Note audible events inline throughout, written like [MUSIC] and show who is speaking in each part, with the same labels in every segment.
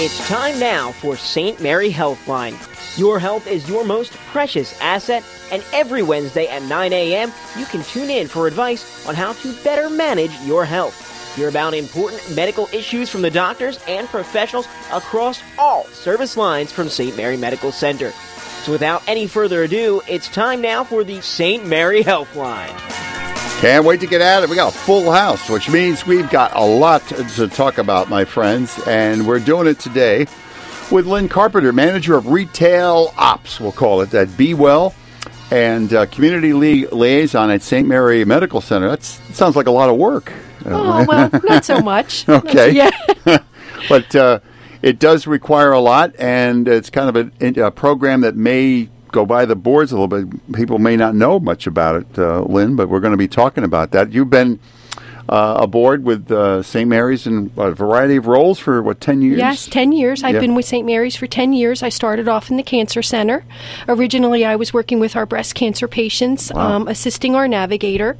Speaker 1: It's time now for St. Mary Healthline. Your health is your most precious asset, and every Wednesday at 9 a.m., you can tune in for advice on how to better manage your health. Hear about important medical issues from the doctors and professionals across all service lines from St. Mary Medical Center. So without any further ado, it's time now for the St. Mary Healthline.
Speaker 2: Can't wait to get at it. We got a full house, which means we've got a lot to talk about, my friends, and we're doing it today with Lynn Carpenter, manager of retail ops, we'll call it that. Be well and uh, community league liaison at St. Mary Medical Center. That sounds like a lot of work.
Speaker 3: Oh well, not so much. [LAUGHS]
Speaker 2: okay, [LAUGHS]
Speaker 3: Yeah.
Speaker 2: but uh, it does require a lot, and it's kind of a, a program that may go by the boards a little bit. People may not know much about it, uh, Lynn, but we're going to be talking about that. You've been uh, aboard with uh, St. Mary's in a variety of roles for what ten years?
Speaker 3: Yes, 10 years. I've
Speaker 2: Yeah.
Speaker 3: been with St. Mary's for 10 years. I started off in the cancer center. Originally, I was working with our breast cancer patients, um, assisting our navigator.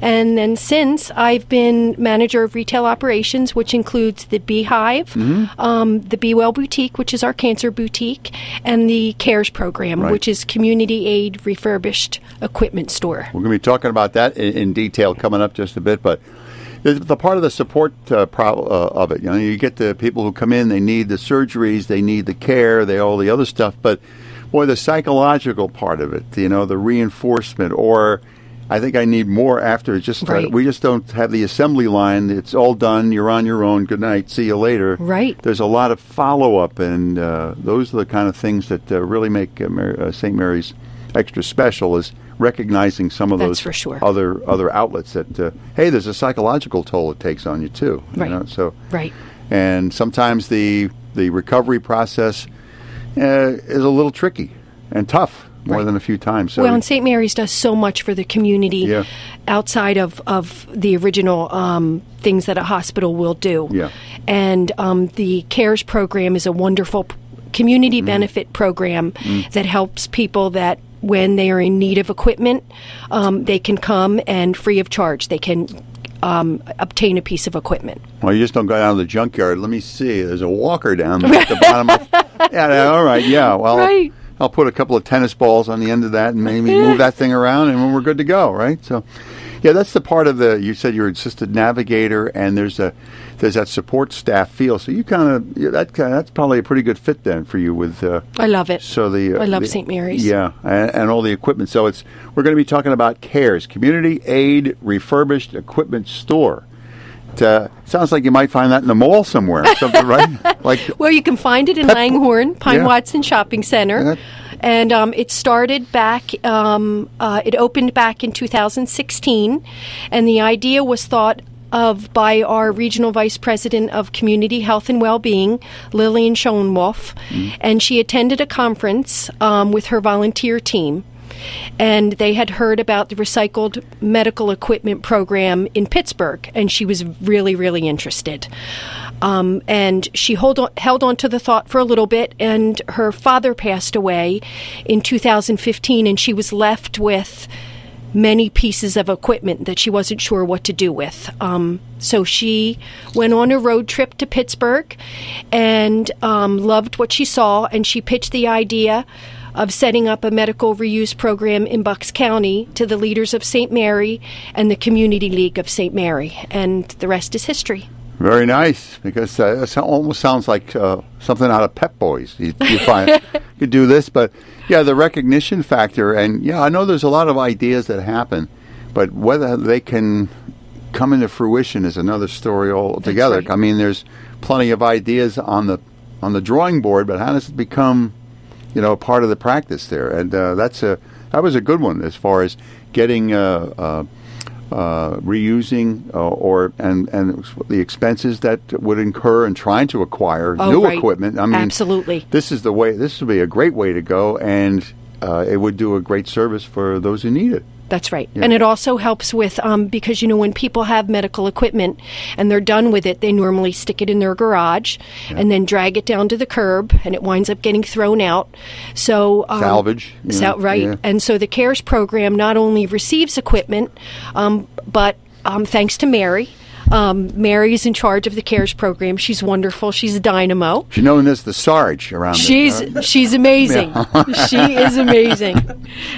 Speaker 3: And then since, I've been manager of retail operations, which includes the Beehive,
Speaker 2: Mm-hmm.
Speaker 3: um, the Be Well Boutique, which is our cancer boutique, and the CARES program,
Speaker 2: Right.
Speaker 3: which is community aid refurbished equipment store.
Speaker 2: We're going to be talking about that in, in detail coming up just a bit, but the, the part of the support uh, pro- uh, of it, you know, you get the people who come in, they need the surgeries, they need the care, they all the other stuff, but boy, the psychological part of it, you know, the reinforcement, or I think I need more after. Just uh,
Speaker 3: Right.
Speaker 2: we just don't have the assembly line. It's all done. You're on your own. Good night. See you later.
Speaker 3: Right.
Speaker 2: There's a lot of follow up, and uh, those are the kind of things that uh, really make uh, uh, St. Mary's extra special. Is recognizing some of
Speaker 3: That's
Speaker 2: those
Speaker 3: for sure.
Speaker 2: other other outlets that uh, hey, there's a psychological toll it takes on you too. you
Speaker 3: Right.
Speaker 2: know, So
Speaker 3: Right.
Speaker 2: and sometimes the the recovery process uh, is a little tricky and tough more
Speaker 3: Right.
Speaker 2: than a few times. So
Speaker 3: well, and St. Mary's does so much for the community
Speaker 2: Yeah.
Speaker 3: outside of, of the original um, things that a hospital will do.
Speaker 2: Yeah.
Speaker 3: And um, the CARES program is a wonderful community
Speaker 2: Mm-hmm.
Speaker 3: benefit program
Speaker 2: Mm.
Speaker 3: that helps people that when they are in need of equipment, um, they can come and free of charge, they can um, obtain a piece of equipment.
Speaker 2: well, you just don't go down to the junkyard. Let me see. There's a walker down there at the bottom. Of, [LAUGHS] yeah, all right. Yeah. Well,
Speaker 3: Right.
Speaker 2: I'll put a couple of tennis balls on the end of that and maybe move [LAUGHS] that thing around, and we're good to go, right? So, yeah, that's the part of the. You said you're an assisted navigator, and there's a there's that support staff feel. So you kind of yeah, that kind that's probably a pretty good fit then for you with. Uh,
Speaker 3: I love it.
Speaker 2: so the uh,
Speaker 3: I love St. Mary's.
Speaker 2: Yeah, and, and all the equipment. So it's we're going to be talking about CARES, Community Aid Refurbished Equipment Store. It, uh, sounds like you might find that in the mall somewhere, something right? [LAUGHS] Like
Speaker 3: Well, you can find it in
Speaker 2: Pep-
Speaker 3: Langhorne, Pine
Speaker 2: Yeah.
Speaker 3: Watson Shopping Center. And um, it started back, um, uh, it opened back in 2016. And the idea was thought of by our regional vice president of community health and well-being lillian schoenwolf and she attended a conference um, with her volunteer team and they had heard about the recycled medical equipment program in Pittsburgh, and she was really, really interested. Um, and she hold on, held on to the thought for a little bit, and her father passed away in 2015, and she was left with many pieces of equipment that she wasn't sure what to do with. Um, so she went on a road trip to Pittsburgh and um, loved what she saw, and she pitched the idea of setting up a medical reuse program in Bucks County to the leaders of St. Mary and the Community League of St. Mary. And the rest is history.
Speaker 2: Very nice because uh, it almost sounds like uh, something out of Pep Boys. You, you find [LAUGHS] you do this, but yeah, the recognition factor, and yeah, I know there's a lot of ideas that happen, but whether they can come into fruition is another story altogether.
Speaker 3: right.
Speaker 2: I mean, there's plenty of ideas on the on the drawing board, but how does it become, you know, part of the practice there? And uh, that's a that was a good one as far as getting. Uh, uh, reusing uh, or and and the expenses that would incur in trying to acquire
Speaker 3: Oh,
Speaker 2: new
Speaker 3: right.
Speaker 2: equipment. I mean,
Speaker 3: Absolutely.
Speaker 2: this is the way. This would be a great way to go, and uh, it would do a great service for those who need it.
Speaker 3: That's right. And it also helps with, um, because, you know, when people have medical equipment and they're done with it, they normally stick it in their garage and then drag it down to the curb and it winds up getting thrown out. So, um,
Speaker 2: Salvage,
Speaker 3: Sal- right.
Speaker 2: yeah.
Speaker 3: And so the CARES program not only receives equipment, um, but um, thanks to Mary, Um, Mary's in charge of the CARES program. She's wonderful. She's a dynamo.
Speaker 2: She's known as the Sarge around.
Speaker 3: She's
Speaker 2: there.
Speaker 3: she's amazing. [LAUGHS] she is amazing,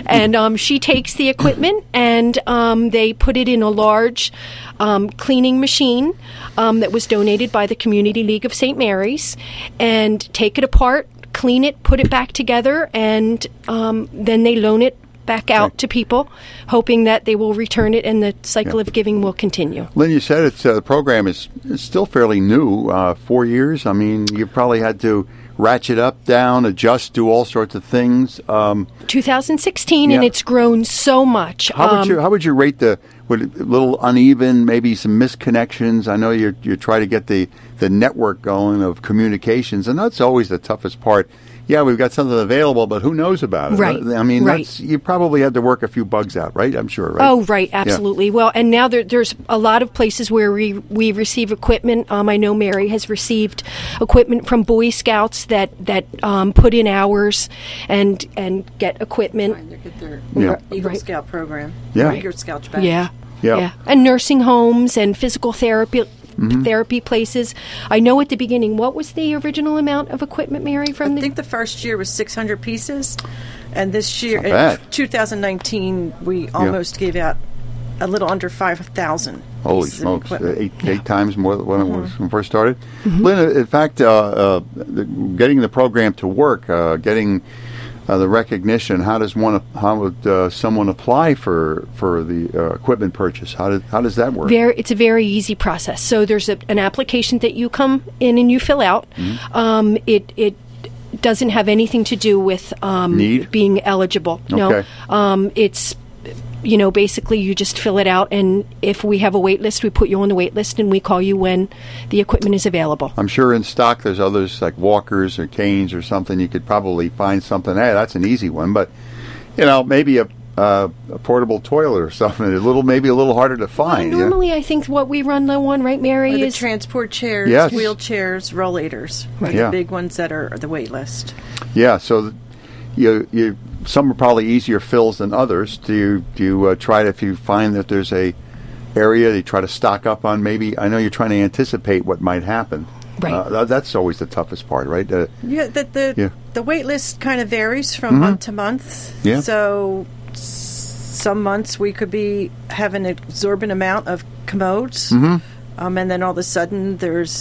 Speaker 3: and um, she takes the equipment and um, they put it in a large um, cleaning machine um, that was donated by the Community League of St. Mary's, and take it apart, clean it, put it back together, and um, then they loan it back out to people, hoping that they will return it and the cycle of giving will continue.
Speaker 2: Lynn, you said it's uh, the program is, still fairly new, uh, four years. I mean, you've probably had to ratchet up, down, adjust, do all sorts of things. Um,
Speaker 3: 2016, and it's grown so much.
Speaker 2: how would
Speaker 3: Um,
Speaker 2: you how would you rate the would it- a little uneven, maybe some misconnections? I know you you try to get the the network going of communications, and that's always the toughest part. Yeah, we've got something available, but who knows about it?
Speaker 3: Right,
Speaker 2: I mean,
Speaker 3: right.
Speaker 2: that's you probably had to work a few bugs out, right? I'm sure, right?
Speaker 3: Oh, right, absolutely. Well, and now there, there's a lot of places where we we receive equipment. Um, I know Mary has received equipment from Boy Scouts that that um, put in hours and and get equipment.
Speaker 4: They get their
Speaker 2: Yeah.
Speaker 4: Eagle
Speaker 3: Right.
Speaker 4: Scout program.
Speaker 2: Yeah.
Speaker 4: Eagle Scout badge.
Speaker 3: Yeah.
Speaker 2: Yeah.
Speaker 3: And nursing homes and physical therapy
Speaker 2: Mm-hmm.
Speaker 3: therapy places. I know at the beginning what was the original amount of equipment, Mary, from
Speaker 4: I
Speaker 3: the
Speaker 4: think the first year was 600 pieces, and this year, in 2019, we almost gave out a little under 5,000.
Speaker 2: Holy smokes! Eight eight times more than when it was
Speaker 3: Mm-hmm.
Speaker 2: when it first started. Lynn, in fact, uh, uh, the, getting the program to work, uh, getting uh, the recognition. How does one? How would uh, someone apply for for the uh, equipment purchase? How did how does that work?
Speaker 3: Very, it's a very easy process. So there's a, an application that you come in and you fill out.
Speaker 2: Mm-hmm.
Speaker 3: Um, it it doesn't have anything to do with um, being eligible.
Speaker 2: Okay.
Speaker 3: No, um, it's you know basically you just fill it out, and if we have a wait list, we put you on the wait list, and we call you when the equipment is available.
Speaker 2: I'm sure in stock there's others like walkers or canes or something. You could probably find something. Hey, that's an easy one, but you know maybe a, uh, a portable toilet or [LAUGHS] something. A little maybe a little harder to find. yeah?
Speaker 3: Normally, I think what we run low on, right, Mary,
Speaker 4: Or the
Speaker 3: is
Speaker 4: transport chairs,
Speaker 2: Yes.
Speaker 4: wheelchairs, rollators.
Speaker 3: Right.
Speaker 4: The big ones that are the wait list.
Speaker 2: Yeah, so you you some are probably easier fills than others. Do you do you uh, try to if you find that there's a area you try to stock up on? Maybe I know you're trying to anticipate what might happen.
Speaker 3: Right.
Speaker 2: Uh, that's always the toughest part, right? Uh,
Speaker 4: Yeah, the the,
Speaker 2: Yeah.
Speaker 4: the wait list kind of varies from month to month.
Speaker 2: Yeah.
Speaker 4: So some months we could be have an exorbitant amount of commodes, mm-hmm. um, and then all of a sudden there's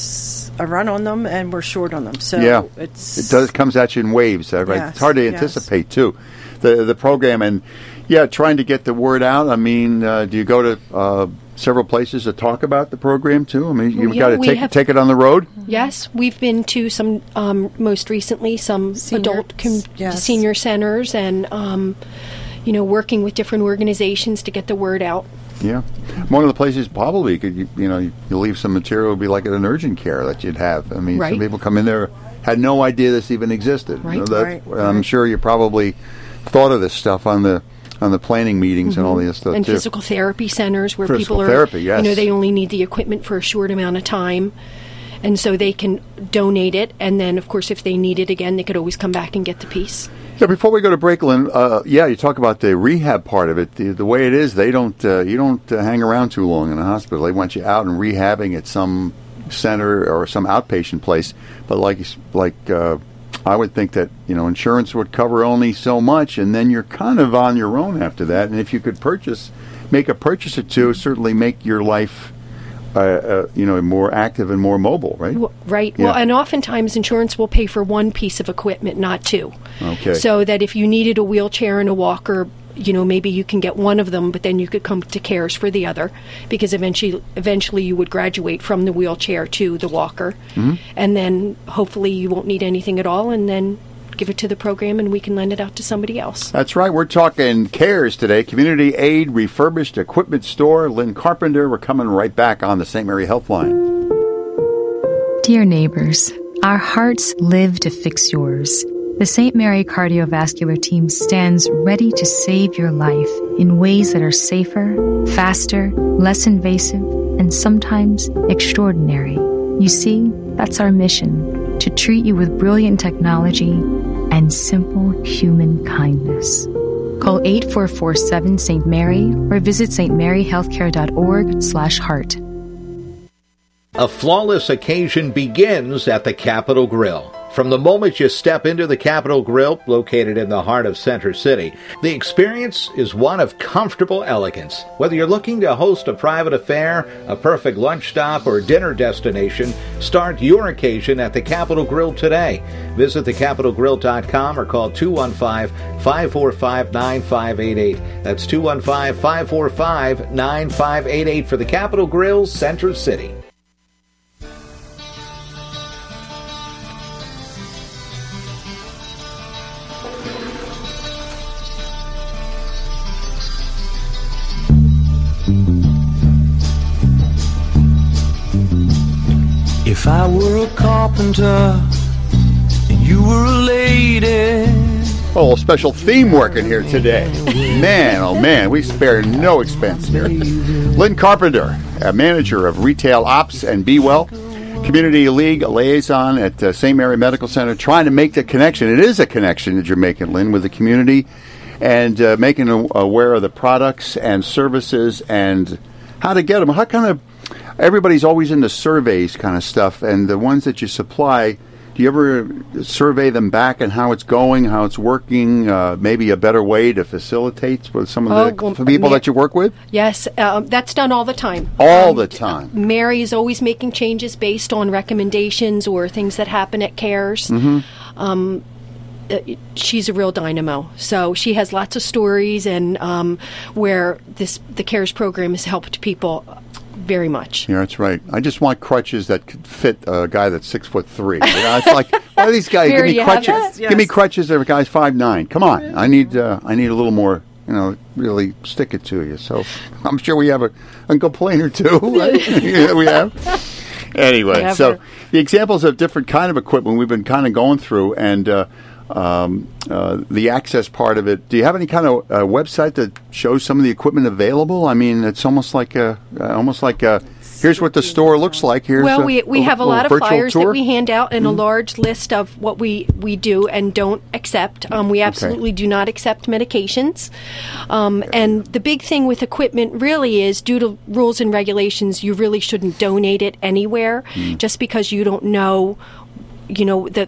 Speaker 4: a run on them, and we're short on them. So
Speaker 2: yeah,
Speaker 4: it's
Speaker 2: it does comes at you in waves, uh, right?
Speaker 4: Yes,
Speaker 2: it's hard to
Speaker 4: yes.
Speaker 2: anticipate too. The the program and yeah, trying to get the word out. I mean, uh, do you go to uh, several places to talk about the program too? I mean, you've
Speaker 3: yeah,
Speaker 2: got to take
Speaker 3: have-
Speaker 2: take it on the road.
Speaker 3: Yes, we've been to some um, most recently some
Speaker 4: Senior-
Speaker 3: adult com-
Speaker 4: yes.
Speaker 3: senior centers and um, you know working with different organizations to get the word out.
Speaker 2: Yeah, one of the places probably you could you, you know you, you leave some material would be like an urgent care that you'd have. I mean,
Speaker 3: Right.
Speaker 2: some people come in there had no idea this even existed.
Speaker 3: Right.
Speaker 2: that-
Speaker 4: Right,
Speaker 2: I'm sure you probably thought of this stuff on the on the planning meetings and all this stuff
Speaker 3: Mm-hmm. and
Speaker 2: too.
Speaker 3: physical therapy centers where
Speaker 2: Physical
Speaker 3: people are
Speaker 2: therapy, yes.
Speaker 3: you know they only need the equipment for a short amount of time and so they can donate it and then of course if they need it again they could always come back and get the piece
Speaker 2: Yeah, before we go to break, Lynn, uh, yeah, you talk about the rehab part of it. The, the way it is, they don't, uh, you don't uh, hang around too long in a hospital. They want you out and rehabbing at some center or some outpatient place. But like, like uh, I would think that you know insurance would cover only so much, and then you're kind of on your own after that. And if you could purchase, make a purchase or two, certainly make your life, uh, uh, you know, more active and more mobile, right?
Speaker 3: Well, right.
Speaker 2: Yeah.
Speaker 3: Well, and oftentimes insurance will pay for one piece of equipment, not two.
Speaker 2: Okay.
Speaker 3: So that if you needed a wheelchair and a walker, you know, maybe you can get one of them, but then you could come to CARES for the other, because eventually, eventually you would graduate from the wheelchair to the walker,
Speaker 2: Mm-hmm.
Speaker 3: and then hopefully you won't need anything at all, and then give it to the program, and we can lend it out to somebody else.
Speaker 2: That's right. We're talking CARES today. Community Aid Refurbished Equipment Store. Lynn Carpenter. We're coming right back on the St. Mary Helpline.
Speaker 5: Dear neighbors, our hearts live to fix yours. The St. Mary Cardiovascular Team stands ready to save your life in ways that are safer, faster, less invasive, and sometimes extraordinary. You see, that's our mission to treat you with brilliant technology and simple human kindness. Call 8447 St. Mary or visit stmaryhealthcare.org slash heart.
Speaker 6: A flawless occasion begins at the Capital Grille. From the moment you step into the Capital Grille, located in the heart of Center City, the experience is one of comfortable elegance. Whether you're looking to host a private affair, a perfect lunch stop, or dinner destination, start your occasion at the Capital Grille today. Visit thecapitalgrille.com or call 215 545 9588. That's 215 545 9588 for the Capital Grille, Center City.
Speaker 7: A carpenter and you were a lady.
Speaker 2: Oh, special theme working here today. Man, oh man, we spare no expense here. Lynn Carpenter, a manager of retail ops and Be Well, Community League liaison at uh, St. Mary Medical Center, trying to make the connection. It is a connection that you're making, Lynn, with the community and uh, making a- aware of the products and services and how to get them. How kind of everybody's always into surveys kind of stuff, and the ones that you supply. Do you ever survey them back and how it's going, how it's working? Uh, maybe a better way to facilitate with some of
Speaker 3: Oh,
Speaker 2: the
Speaker 3: well,
Speaker 2: people that you work with
Speaker 3: Yes, um, that's done all the time.
Speaker 2: all
Speaker 3: Um,
Speaker 2: the time.
Speaker 3: Mary is always making changes based on recommendations or things that happen at CARES.
Speaker 2: Mm-hmm.
Speaker 3: Um, uh, she's a real dynamo. So she has lots of stories and um, where this the CARES program has helped people very much.
Speaker 2: Yeah, that's right. I just want crutches that could fit a guy that's six foot three. You know, it's like, [LAUGHS] why are these guys
Speaker 3: Mary,
Speaker 2: give me
Speaker 3: have
Speaker 2: crutches?
Speaker 4: that?
Speaker 2: Give me crutches that a guy's five nine. Come on, I need uh, I need a little more. You know, really stick it to you. So [LAUGHS] I'm sure we have a, a complaint or two. [LAUGHS] Right? yeah, we have. Anyway, so the examples of different kind of equipment we've been kind of going through, and uh, um, uh, the access part of it. Do you have any kind of uh, website that shows some of the equipment available? I mean, it's almost like a, uh, almost like a, here's what the store looks like. Here's
Speaker 3: well, we, we
Speaker 2: a
Speaker 3: have a
Speaker 2: little
Speaker 3: lot of flyers that we hand out and a large list of what we, we do and don't accept. Um, we absolutely do not accept medications. Um, and the big thing with equipment really is due to rules and regulations, you really shouldn't donate it anywhere just because you don't know you know the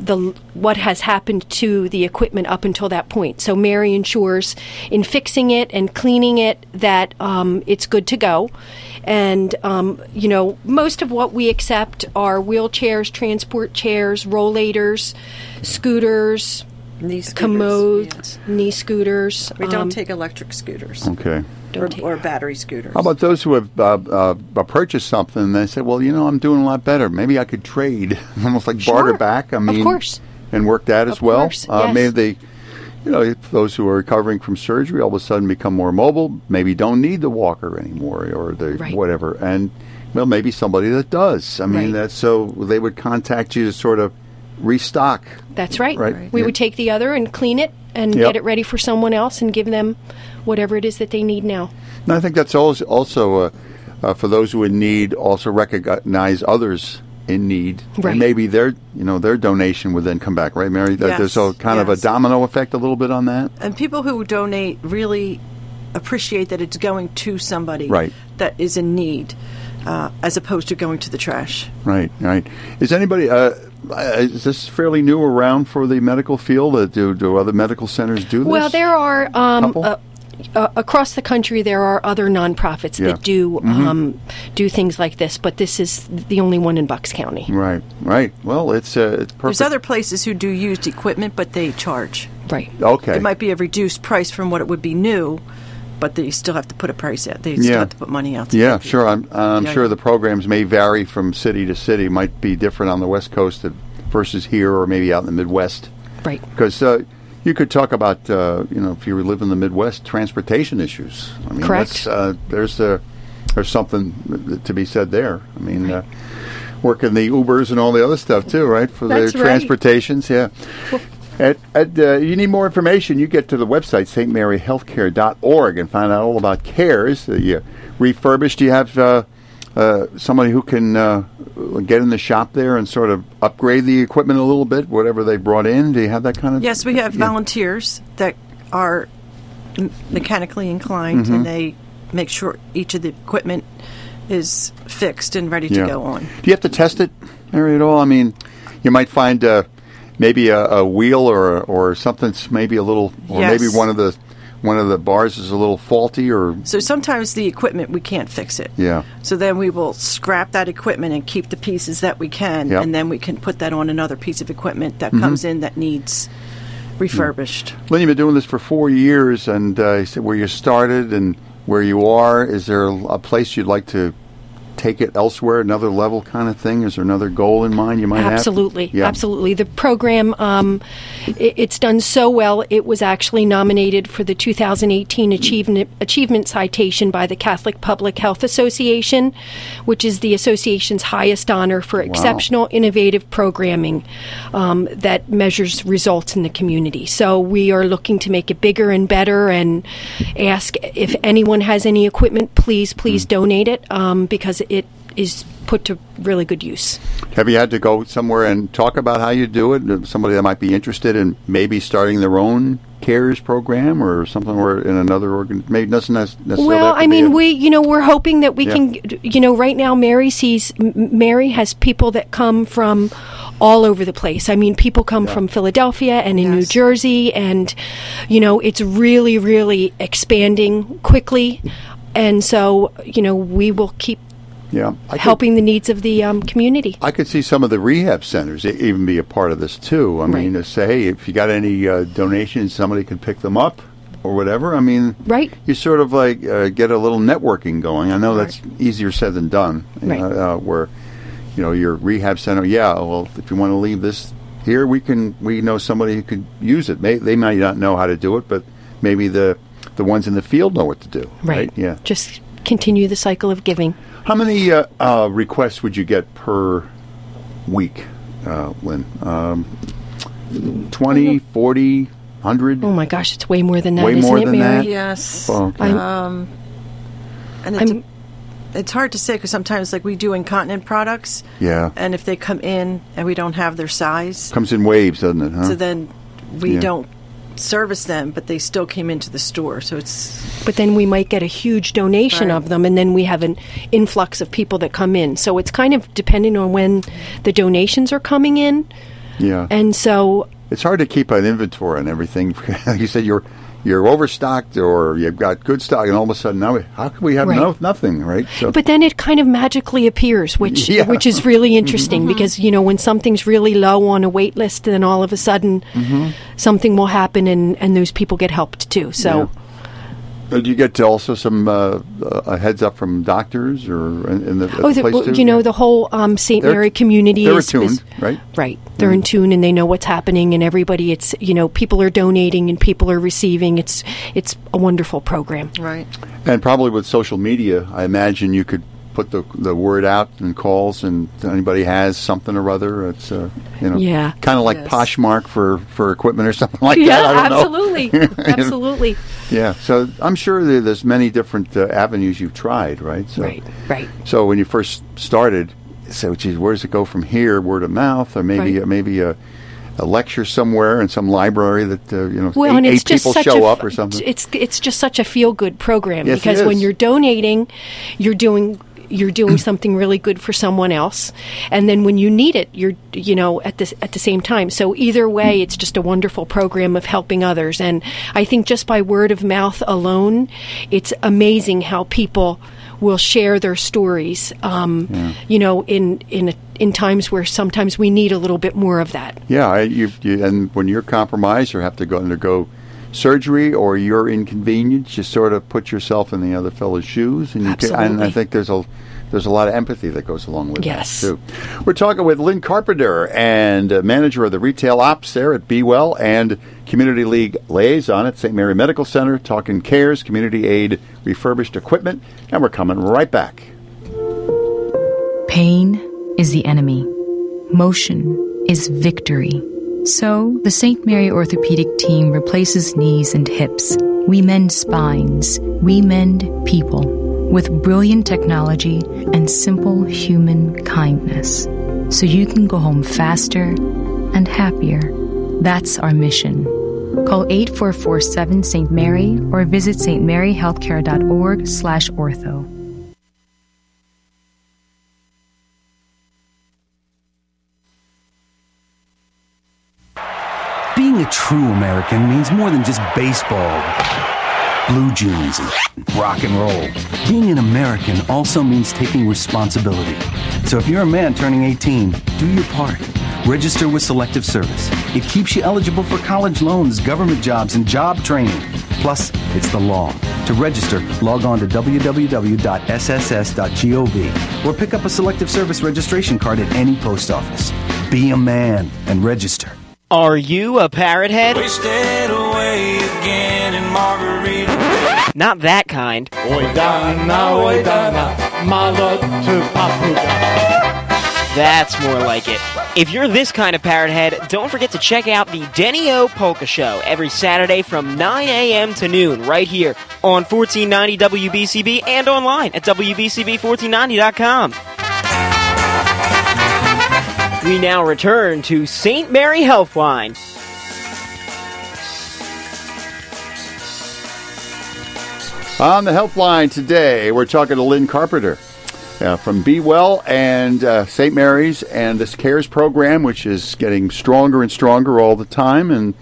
Speaker 3: the what has happened to the equipment up until that point. So Mary ensures in fixing it and cleaning it that um, it's good to go. And um, you know, most of what we accept are wheelchairs, transport chairs, rollators, scooters,
Speaker 4: Knee scooters,
Speaker 3: commodes,
Speaker 4: yes.
Speaker 3: knee scooters.
Speaker 4: We don't
Speaker 3: um,
Speaker 4: take electric scooters
Speaker 2: Okay.
Speaker 4: or, or battery scooters.
Speaker 2: How about those who have uh, uh, purchased something and they say, well, you know, I'm doing a lot better. Maybe I could trade, [LAUGHS] almost like barter back. I
Speaker 3: Of
Speaker 2: mean,
Speaker 3: course.
Speaker 2: and work that as
Speaker 3: Of
Speaker 2: well.
Speaker 3: course,
Speaker 2: Uh,
Speaker 3: yes.
Speaker 2: Maybe they, you know, if those who are recovering from surgery all of a sudden become more mobile, maybe don't need the walker anymore or the
Speaker 3: Right.
Speaker 2: whatever. And well, maybe somebody that does. I mean,
Speaker 3: Right.
Speaker 2: that's so they would contact you to sort of restock.
Speaker 3: That's right.
Speaker 2: Right.
Speaker 3: We
Speaker 2: Yeah.
Speaker 3: would take the other and clean it and
Speaker 2: Yep.
Speaker 3: get it ready for someone else and give them whatever it is that they need now.
Speaker 2: And I think that's also also uh, uh, for those who are in need. Also recognize others in need,
Speaker 3: Right.
Speaker 2: and maybe their you know their donation would then come back. Right, Mary?
Speaker 4: Yes,
Speaker 2: There's a kind of a domino effect a little bit on that.
Speaker 4: and people who donate really appreciate that it's going to somebody
Speaker 2: Right.
Speaker 4: that is in need, uh, as opposed to going to the trash.
Speaker 2: Right, right. Is anybody? Uh, uh, is this fairly new around for the medical field? Uh, do do other medical centers do this?
Speaker 3: Well, there are um, uh, uh, across the country. There are other nonprofits
Speaker 2: Yeah. Mm-hmm.
Speaker 3: that do um, do things like this, but this is the only one in Bucks County.
Speaker 2: Right, right. Well, it's uh, it's perfect.
Speaker 4: There's other places who do used equipment, but they charge.
Speaker 3: Right.
Speaker 2: Okay.
Speaker 4: It might be a reduced price from what it would be new, but they still have to put a price out. They still
Speaker 2: Yeah.
Speaker 4: have to put money out. to
Speaker 2: Yeah, sure. I'm I'm
Speaker 4: Yeah.
Speaker 2: sure the programs may vary from city to city. Might be different on the West Coast versus here, or maybe out in the Midwest.
Speaker 3: Right.
Speaker 2: Because uh, you could talk about, uh, you know, if you live in the Midwest, transportation issues. I mean,
Speaker 3: Correct.
Speaker 2: that's, Uh, there's uh, there's something to be said there. I mean, uh, working the Ubers and all the other stuff too, right? For
Speaker 3: That's
Speaker 2: their
Speaker 3: right.
Speaker 2: transportations, yeah. Uh, you need more information, you get to the website, stmaryhealthcare.org, and find out all about CARES. The uh, refurbished, do you have uh, uh, somebody who can uh, get in the shop there and sort of upgrade the equipment a little bit, whatever they brought in? Do you have that kind of?
Speaker 4: Yes, we have
Speaker 2: Yeah.
Speaker 4: volunteers that are mechanically inclined,
Speaker 2: Mm-hmm.
Speaker 4: and they make sure each of the equipment is fixed and ready
Speaker 2: Yeah.
Speaker 4: to go on.
Speaker 2: Do you have to test it, Mary, at all? I mean, you might find uh, maybe a, a wheel or or something's maybe a little, or
Speaker 4: Yes.
Speaker 2: maybe one of the one of the bars is a little faulty, or
Speaker 4: So sometimes the equipment we can't fix it.
Speaker 2: yeah,
Speaker 4: So then we will scrap that equipment and keep the pieces that we can,
Speaker 2: Yep.
Speaker 4: and then we can put that on another piece of equipment that
Speaker 2: Mm-hmm.
Speaker 4: comes in that needs refurbished.
Speaker 2: Lynn, you've been doing this for four years, and uh, where you started and where you are. Is there a place you'd like to take it elsewhere, another level kind of thing? Is there another goal in mind you might have?
Speaker 3: Absolutely,
Speaker 2: Yeah.
Speaker 3: absolutely. The program, um, i it's done so well. It was actually nominated for the 2018 Achievement Achievement Citation by the Catholic Public Health Association, which is the association's highest honor for exceptional, innovative programming um, that measures results in the community. So we are looking to make it bigger and better, and ask if anyone has any equipment, please, please donate it um, because it is put to really good use.
Speaker 2: Have you had to go somewhere and talk about how you do it? Somebody that might be interested in maybe starting their own CARES program or something, or in another organ. Maybe doesn't nec- necessarily.
Speaker 3: Well, I mean,
Speaker 2: a-
Speaker 3: we, you know, we're hoping that we
Speaker 2: Yeah.
Speaker 3: can, you know, right now Mary sees, Mary has people that come from all over the place. I mean, people come from Philadelphia and in New Jersey, and, you know, it's really, really expanding quickly. And so, you know, we will keep
Speaker 2: yeah, I could-
Speaker 3: helping the needs of the um, community.
Speaker 2: I could see some of the rehab centers e- even be a part of this too. I mean, to say, hey, if you got any uh, donations, somebody can pick them up or whatever. I mean,
Speaker 3: Right.
Speaker 2: You sort of like uh, get a little networking going. I know that's easier said than done.
Speaker 3: Right.
Speaker 2: know, uh, where you know your rehab center, yeah. Well, if you want to leave this here, we can. We know somebody who could use it. May, they might not know how to do it, but maybe the the ones in the field know what to do.
Speaker 3: Right.
Speaker 2: Yeah.
Speaker 3: Just continue the cycle of giving.
Speaker 2: How many uh, uh, requests would you get per week, uh, Lynn? Um, 20, 40, 100?
Speaker 3: Oh my gosh, it's way more than that,
Speaker 2: Way
Speaker 3: not
Speaker 2: more
Speaker 3: it,
Speaker 2: than
Speaker 3: Mary?
Speaker 2: that?
Speaker 4: Yes.
Speaker 2: Oh, okay.
Speaker 3: I'm-
Speaker 4: and it
Speaker 3: I'm-
Speaker 4: de- it's hard to say because sometimes, like, we do incontinent products,
Speaker 2: yeah.
Speaker 4: and if they come in and we don't have their size,
Speaker 2: Comes in waves, doesn't it? Huh?
Speaker 4: so then we
Speaker 2: Yeah.
Speaker 4: don't service them, but they still came into the store. So it's
Speaker 3: but then we might get a huge donation
Speaker 4: Right.
Speaker 3: of them and then we have an influx of people that come in so it's kind of depending on when the donations are coming in
Speaker 2: yeah.
Speaker 3: and so
Speaker 2: it's hard to keep an inventory and everything. [LAUGHS] you said you're you're overstocked or you've got good stock, and all of a sudden now, we- how can we have
Speaker 3: Right.
Speaker 2: no, nothing, right? So,
Speaker 3: but then it kind of magically appears which [LAUGHS]
Speaker 2: Yeah.
Speaker 3: which is really [LAUGHS] mm-hmm. interesting because you know when something's really low on a wait list then all of a sudden mm-hmm. something will happen and and those people get helped too so
Speaker 2: Did you get also some uh, uh, heads up from doctors or in, in the,
Speaker 3: Oh,
Speaker 2: the
Speaker 3: the,
Speaker 2: place
Speaker 3: well,
Speaker 2: too?
Speaker 3: you know
Speaker 2: Yeah.
Speaker 3: the whole um, St. Mary community
Speaker 2: they're
Speaker 3: is,
Speaker 2: attuned,
Speaker 3: is-
Speaker 2: right? Mm-hmm.
Speaker 3: Right, they're in tune and they know what's happening, and everybody. It's you know people are donating and people are receiving. It's it's a wonderful program.
Speaker 4: right.
Speaker 2: And probably with social media, I imagine you could put the the word out and calls, and anybody has something or other. It's uh, you know,
Speaker 3: Yeah.
Speaker 2: kind of like
Speaker 4: Yes.
Speaker 2: Poshmark for for equipment or [LAUGHS] something like
Speaker 3: yeah,
Speaker 2: that. I don't know.
Speaker 3: absolutely, [LAUGHS] absolutely.
Speaker 2: Yeah. So I'm sure there, there's many different uh, avenues you've tried, right? So,
Speaker 3: Right, right.
Speaker 2: So when you first started, so geez, where does it go from here? Word of mouth, or maybe
Speaker 3: Right.
Speaker 2: uh, maybe a, a lecture somewhere in some library that uh, you know
Speaker 3: Well,
Speaker 2: eight,
Speaker 3: and it's
Speaker 2: eight
Speaker 3: just
Speaker 2: people
Speaker 3: such
Speaker 2: show
Speaker 3: a,
Speaker 2: up or something.
Speaker 3: It's it's just such a feel good program
Speaker 2: Yes,
Speaker 3: because when you're donating, you're doing you're doing [CLEARS THROAT] something really good for someone else, and then when you need it, you're you know at the at the same time. So either way, it's just a wonderful program of helping others, and I think just by word of mouth alone, it's amazing how people will share their stories. Um, You know, in in a, in times where sometimes we need a little bit more of that.
Speaker 2: Yeah, I, you, you, and when you're compromised or have to go undergo surgery or your inconvenience, inconvenienced, you sort of put yourself in the other fellow's shoes, and you can, and I think there's a there's a lot of empathy that goes along with
Speaker 3: Yes.
Speaker 2: that too. We're talking with Lynn Carpenter and uh, manager of the retail ops there at Be Well and Community League liaison at St. Mary Medical Center, talking cares, community aid, refurbished equipment, and we're coming right back.
Speaker 5: Pain is the enemy. Motion is victory. So, the St. Mary Orthopedic team replaces knees and hips. We mend spines. We mend people with brilliant technology and simple human kindness. So you can go home faster and happier. That's our mission. Call 8447 St. Mary or visit stmaryhealthcare.org slash ortho.
Speaker 8: True American means more than just baseball, blue jeans, and rock and roll. Being an American also means taking responsibility. So if you're a man turning 18, do your part. Register with Selective Service. It keeps you eligible for college loans, government jobs, and job training. Plus, it's the law. To register, log on to www.sss.gov or pick up a Selective Service registration card at any post office. Be a man and register.
Speaker 1: Are you a parrot head?
Speaker 7: Wasted away again in Margarita.
Speaker 1: Not that kind.
Speaker 9: Oi dana, oi to papuga.
Speaker 1: That's more like it. If you're this kind of parrot head, don't forget to check out the Denny O Polka Show every Saturday from 9 a.m. to noon right here on 1490 WBCB and online at WBCB1490.com. We now return to St. Mary Healthline.
Speaker 2: On the helpline today, we're talking to Lynn Carpenter uh, from Be Well and uh, St. Mary's and this CARES program, which is getting stronger and stronger all the time, and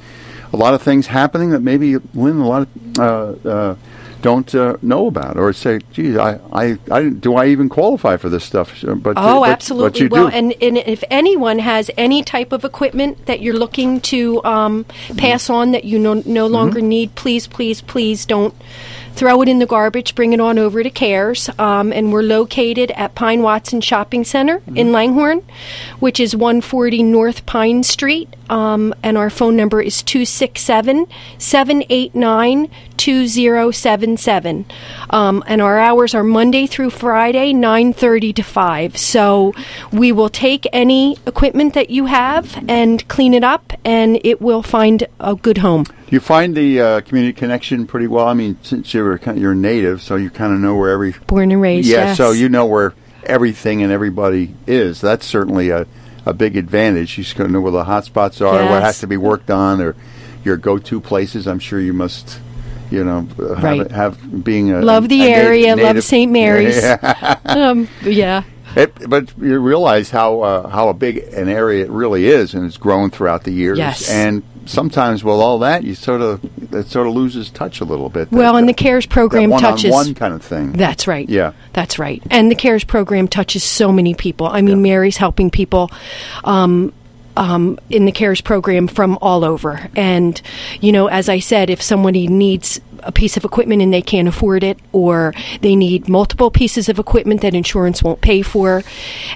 Speaker 2: a lot of things happening that maybe Lynn a lot of uh, uh, don't uh, know about or say, "Geez, I, I, I, do I even qualify for this stuff?" But
Speaker 3: Oh,
Speaker 2: but-
Speaker 3: absolutely.
Speaker 2: But
Speaker 3: well, and, and if anyone has any type of equipment that you're looking to um, pass on that you no, no
Speaker 2: Mm-hmm.
Speaker 3: longer need, please, please, please don't throw it in the garbage. Bring it on over to CARES. Um, and we're located at Pine Watson Shopping Center
Speaker 2: Mm-hmm.
Speaker 3: in Langhorne, which is 140 North Pine Street. Um, and our phone number is 267 789 2077. Um, and our hours are Monday through Friday, 9.30 to 5. So we will take any equipment that you have and clean it up, and it will find a good home.
Speaker 2: Do you find the uh, community connection pretty well? I mean, since you're kind you're native, so you kind of know where every
Speaker 3: Born and raised,
Speaker 2: yeah,
Speaker 3: yes.
Speaker 2: so you know where everything and everybody is. That's certainly a, a big advantage. You just got to know where the hot spots are, what has to be worked on, or your go-to places. I'm sure you must, you know, have,
Speaker 3: Right.
Speaker 2: have being a
Speaker 3: Love the
Speaker 2: a
Speaker 3: area, love St. Mary's.
Speaker 2: Yeah. [LAUGHS]
Speaker 3: um, yeah.
Speaker 2: It, but you realize how uh, how a big an area it really is, and it's grown throughout the years.
Speaker 3: Yes.
Speaker 2: And sometimes with all that, you sort of it sort of loses touch a little bit.
Speaker 3: Well,
Speaker 2: That-
Speaker 3: and the CARES program
Speaker 2: that
Speaker 3: touches
Speaker 2: one-on-one kind of thing.
Speaker 3: That's right.
Speaker 2: Yeah.
Speaker 3: That's right. And the CARES program touches so many people. I mean, Mary's helping people um, um, in the CARES program from all over. And, you know, as I said, if somebody needs a piece of equipment and they can't afford it, or they need multiple pieces of equipment that insurance won't pay for,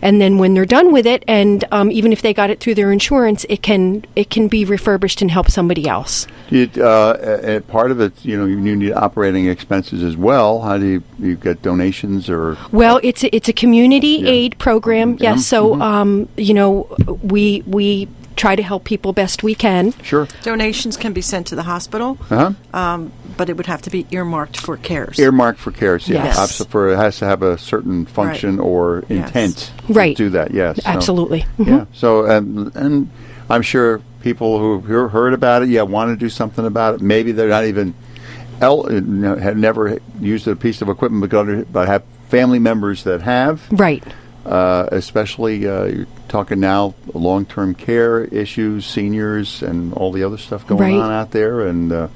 Speaker 3: and then when they're done with it, and um, even if they got it through their insurance, it can it can be refurbished and help somebody else.
Speaker 2: It, uh, part of it, you know, you need operating expenses as well. How do you, you get donations or?
Speaker 3: Well, it's a, it's a community
Speaker 2: Yeah.
Speaker 3: aid program.
Speaker 2: Yeah.
Speaker 3: Yes, so
Speaker 2: Mhm.
Speaker 3: um, you know we we try to help people best we can.
Speaker 2: Sure.
Speaker 4: Donations can be sent to the hospital,
Speaker 2: Uh-huh.
Speaker 4: um, but it would have to be earmarked for CARES.
Speaker 2: Earmarked for CARES, yeah.
Speaker 3: Yes.
Speaker 2: Abso- For it has to have a certain function or
Speaker 4: Yes.
Speaker 2: intent
Speaker 3: Right.
Speaker 2: to do that. Yes, So-
Speaker 3: Absolutely. Mhm.
Speaker 2: Yeah. So, and, and I'm sure people who who heard about it, yeah, want to do something about it. Maybe they're not even el- uh, have never used a piece of equipment, but, go- but have family members that have.
Speaker 3: Right.
Speaker 2: Uh, especially, uh, you're talking now long-term care issues, seniors, and all the other stuff going
Speaker 3: Right.
Speaker 2: on out there. And uh,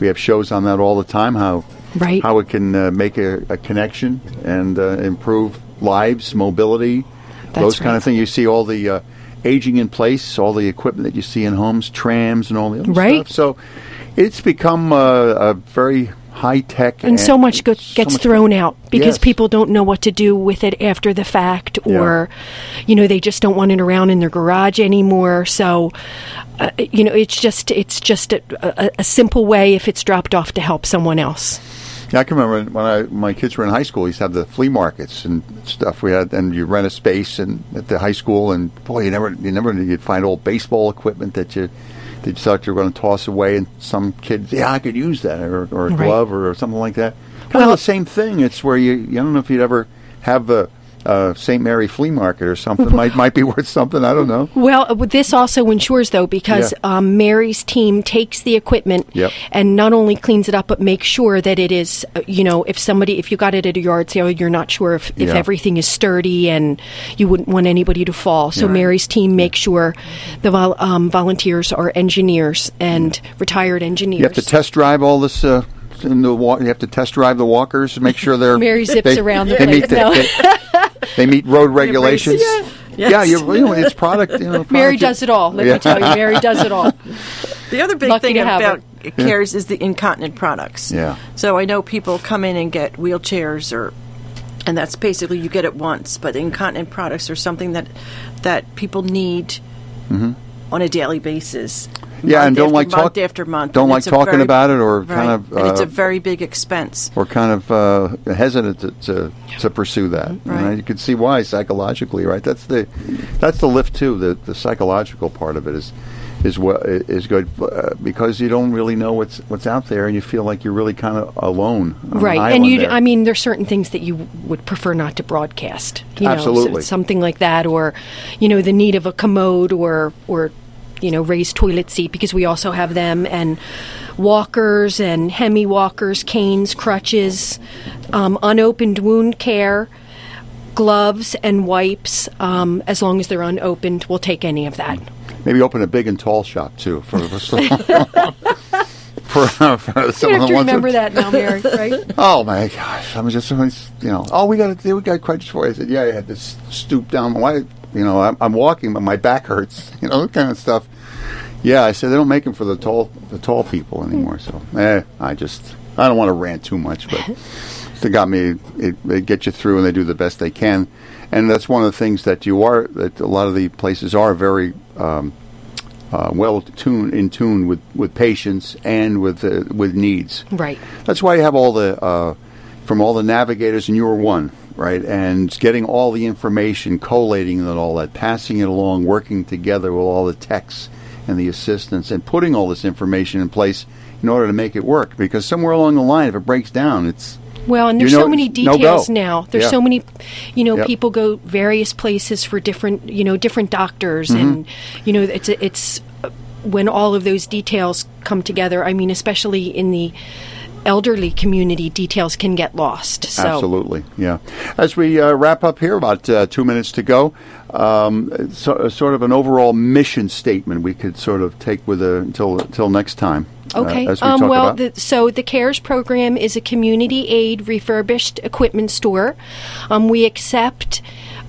Speaker 2: we have shows on that all the time. How
Speaker 3: Right.
Speaker 2: how it can uh, make a, a connection and uh, improve lives, mobility, those kind of things. You see all the uh, aging in place, all the equipment that you see in homes, trams, and all the other
Speaker 3: Right.
Speaker 2: stuff. So it's become uh, a very high tech,
Speaker 3: And so much go- gets thrown out because
Speaker 2: Yes.
Speaker 3: people don't know what to do with it after the fact, or you know they just don't want it around in their garage anymore. So, uh, you know, it's just it's just a, a, a simple way if it's dropped off to help someone else.
Speaker 2: Yeah, I can remember when I, my kids were in high school. We used to have the flea markets and stuff. We had, and you rent a space and at the high school, and boy, you never, you never, you'd find old baseball equipment that you, you thought you were going to toss away, and some kids, yeah, I could use that, or, or a
Speaker 3: Right.
Speaker 2: glove, or, something like that. Kind
Speaker 3: Well-
Speaker 2: of the same thing. It's where you, you don't know if you'd ever have the uh, St. Mary Flea Market or something might [LAUGHS] might be worth something. I don't know.
Speaker 3: Well, uh, this also ensures, though, because
Speaker 2: Yeah.
Speaker 3: um, Mary's team takes the equipment
Speaker 2: Yep.
Speaker 3: and not only cleans it up, but makes sure that it is, uh, you know, if somebody, if you got it at a yard sale, you're not sure if, if
Speaker 2: Yeah.
Speaker 3: everything is sturdy and you wouldn't want anybody to fall. So Mary's team makes sure the vol- um, volunteers are engineers and retired engineers.
Speaker 2: You have to test drive all this. Uh, in the wa- you have to test drive the walkers, make sure they're. [LAUGHS]
Speaker 3: Mary zips
Speaker 2: they,
Speaker 3: around the
Speaker 2: they
Speaker 3: place.
Speaker 2: meet the,
Speaker 3: No.
Speaker 2: they, they meet road regulations.
Speaker 4: Yeah.
Speaker 2: Yeah,
Speaker 4: Yes.
Speaker 2: you, you know, it's product. You know, [LAUGHS]
Speaker 3: Mary does it all. Let
Speaker 2: Yeah.
Speaker 3: me tell you, Mary does it all. [LAUGHS]
Speaker 4: The other big
Speaker 3: Lucky
Speaker 4: thing
Speaker 3: to have
Speaker 4: about CARES is the incontinent products.
Speaker 2: Yeah.
Speaker 4: So I know people come in and get wheelchairs or and that's basically you get it once, but incontinent products are something that that people need mm-hmm. on a daily basis.
Speaker 2: Mm-hmm. Yeah,
Speaker 4: month
Speaker 2: and don't like
Speaker 4: month
Speaker 2: talk-
Speaker 4: after month.
Speaker 2: don't
Speaker 4: and
Speaker 2: like talking
Speaker 4: very-
Speaker 2: about it or
Speaker 4: right.
Speaker 2: kind of,
Speaker 4: and it's
Speaker 2: uh,
Speaker 4: a very big expense.
Speaker 2: We're kind of uh, hesitant to, to to pursue that.
Speaker 4: Right.
Speaker 2: And You can see why psychologically, right? That's the that's the lift too. The the psychological part of it is is what is good uh, because you don't really know what's what's out there, and you feel like you're really kind of alone. on an
Speaker 3: Right, and you,
Speaker 2: there.
Speaker 3: I mean, there's certain things that you would prefer not to broadcast. You know,
Speaker 2: Absolutely.
Speaker 3: so- something like that, or you know, the need of a commode or or you know, raised toilet seat because we also have them and walkers and hemi walkers, canes, crutches, um, unopened wound care. Gloves and wipes, um, as long as they're unopened, we'll take any of that.
Speaker 2: Maybe open a big and tall shop too for for, [LAUGHS] [LAUGHS] for, some
Speaker 3: You have to remember
Speaker 2: that-
Speaker 3: that now, Mary, [LAUGHS] right?
Speaker 2: Oh my gosh! I'm just you know. Oh, we got we got crutches for you. I said, yeah, I had to stoop down. Why, you know, I'm, I'm walking, but my back hurts. [LAUGHS] You know, that kind of stuff. Yeah, I said they don't make them for the tall the tall people anymore. So, eh, I just I don't want to rant too much, but [LAUGHS] they got me. It, they get you through, and they do the best they can. And that's one of the things that you are that a lot of the places are very. Um, uh, well tuned in tune with, with patients and with uh, with needs.
Speaker 3: Right.
Speaker 2: That's why you have all the uh, from all the navigators, and you were one, right? And getting all the information, collating it all that, passing it along, working together with all the techs and the assistants, and putting all this information in place in order to make it work. Because somewhere along the line, if it breaks down, it's
Speaker 3: Well, and
Speaker 2: You
Speaker 3: there's
Speaker 2: know
Speaker 3: so many
Speaker 2: it's no
Speaker 3: details now. There's
Speaker 2: Yeah.
Speaker 3: so many, you know,
Speaker 2: Yep.
Speaker 3: people go various places for different, you know, different doctors,
Speaker 2: Mm-hmm.
Speaker 3: and you know, it's it's when all of those details come together. I mean, especially in the elderly community, details can get lost. So
Speaker 2: Absolutely, yeah. As we uh, wrap up here, about uh, two minutes to go, um, so, uh, sort of an overall mission statement we could sort of take with a, until until next time. uh,
Speaker 3: Okay.
Speaker 2: as we
Speaker 3: um,
Speaker 2: talk
Speaker 3: well, the, so the CARES program is a community aid refurbished equipment store. Um, we accept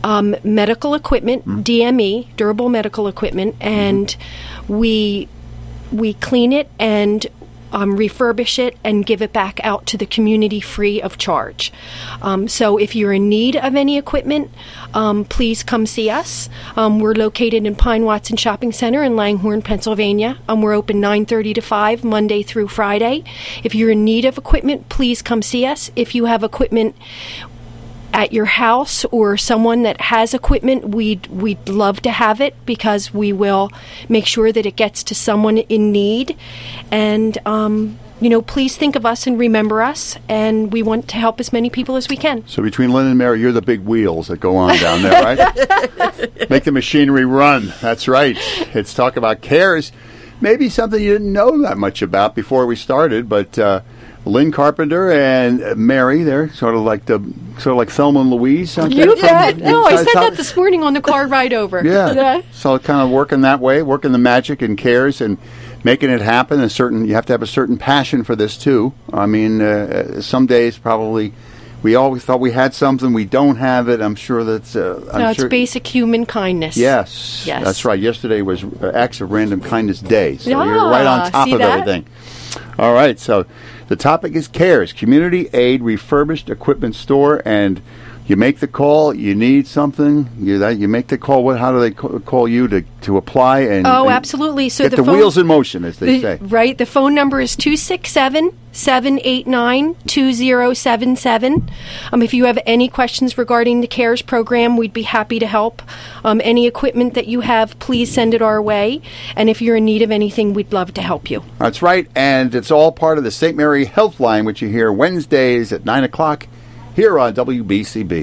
Speaker 3: um, medical equipment,
Speaker 2: Mm.
Speaker 3: DME, durable medical equipment,
Speaker 2: Mm-hmm.
Speaker 3: and we we clean it and um, refurbish it and give it back out to the community free of charge. Um, so if you're in need of any equipment, um, please come see us. Um, we're located in Pine Watson Shopping Center in Langhorne, Pennsylvania. Um, we're open 9:30 to 5 Monday through Friday. If you're in need of equipment, please come see us. If you have equipment at your house or someone that has equipment, we'd we'd love to have it because we will make sure that it gets to someone in need. And um, you know, please think of us and remember us. And we want to help as many people as we can.
Speaker 2: So between Lynn and Mary, you're the big wheels that go on down there, right? [LAUGHS] Make the machinery run. That's right. It's talk about cares. Maybe something you didn't know that much about before we started, but uh, Lynn Carpenter and Mary, they're sort of like the sort of like Thelma and Louise. aren't?
Speaker 3: You bet. No, I said
Speaker 2: South-
Speaker 3: that this morning on the car ride over. [LAUGHS]
Speaker 2: Yeah. So kind of working that way, working the magic and cares and making it happen. A certain you have to have a certain passion for this too. I mean, uh, some days probably we always thought we had something, we don't have it. I'm sure that's. Uh, I'm
Speaker 3: No, it's
Speaker 2: sure,
Speaker 3: basic human kindness.
Speaker 2: Yes,
Speaker 3: Yes.
Speaker 2: that's right. Yesterday was uh, Acts of Random Kindness Day, so you're right on top
Speaker 3: see
Speaker 2: of
Speaker 3: that?
Speaker 2: everything. All right, so the topic is CARES, Community Aid Refurbished Equipment Store, and you make the call. You need something. You that you make the call. What? How do they ca- call you to to apply? And
Speaker 3: Oh,
Speaker 2: and
Speaker 3: absolutely. So
Speaker 2: get
Speaker 3: the
Speaker 2: the,
Speaker 3: phone-
Speaker 2: wheels in motion, as they
Speaker 3: The-
Speaker 2: say.
Speaker 3: Right. The phone number is 267 789 2077. Um, If you have any questions regarding the CARES program, we'd be happy to help. Um, any equipment that you have, please send it our way. And if you're in need of anything, we'd love to help you.
Speaker 2: That's right, and it's all part of the St. Mary Health Line, which you hear Wednesdays at nine o'clock here on WBCB.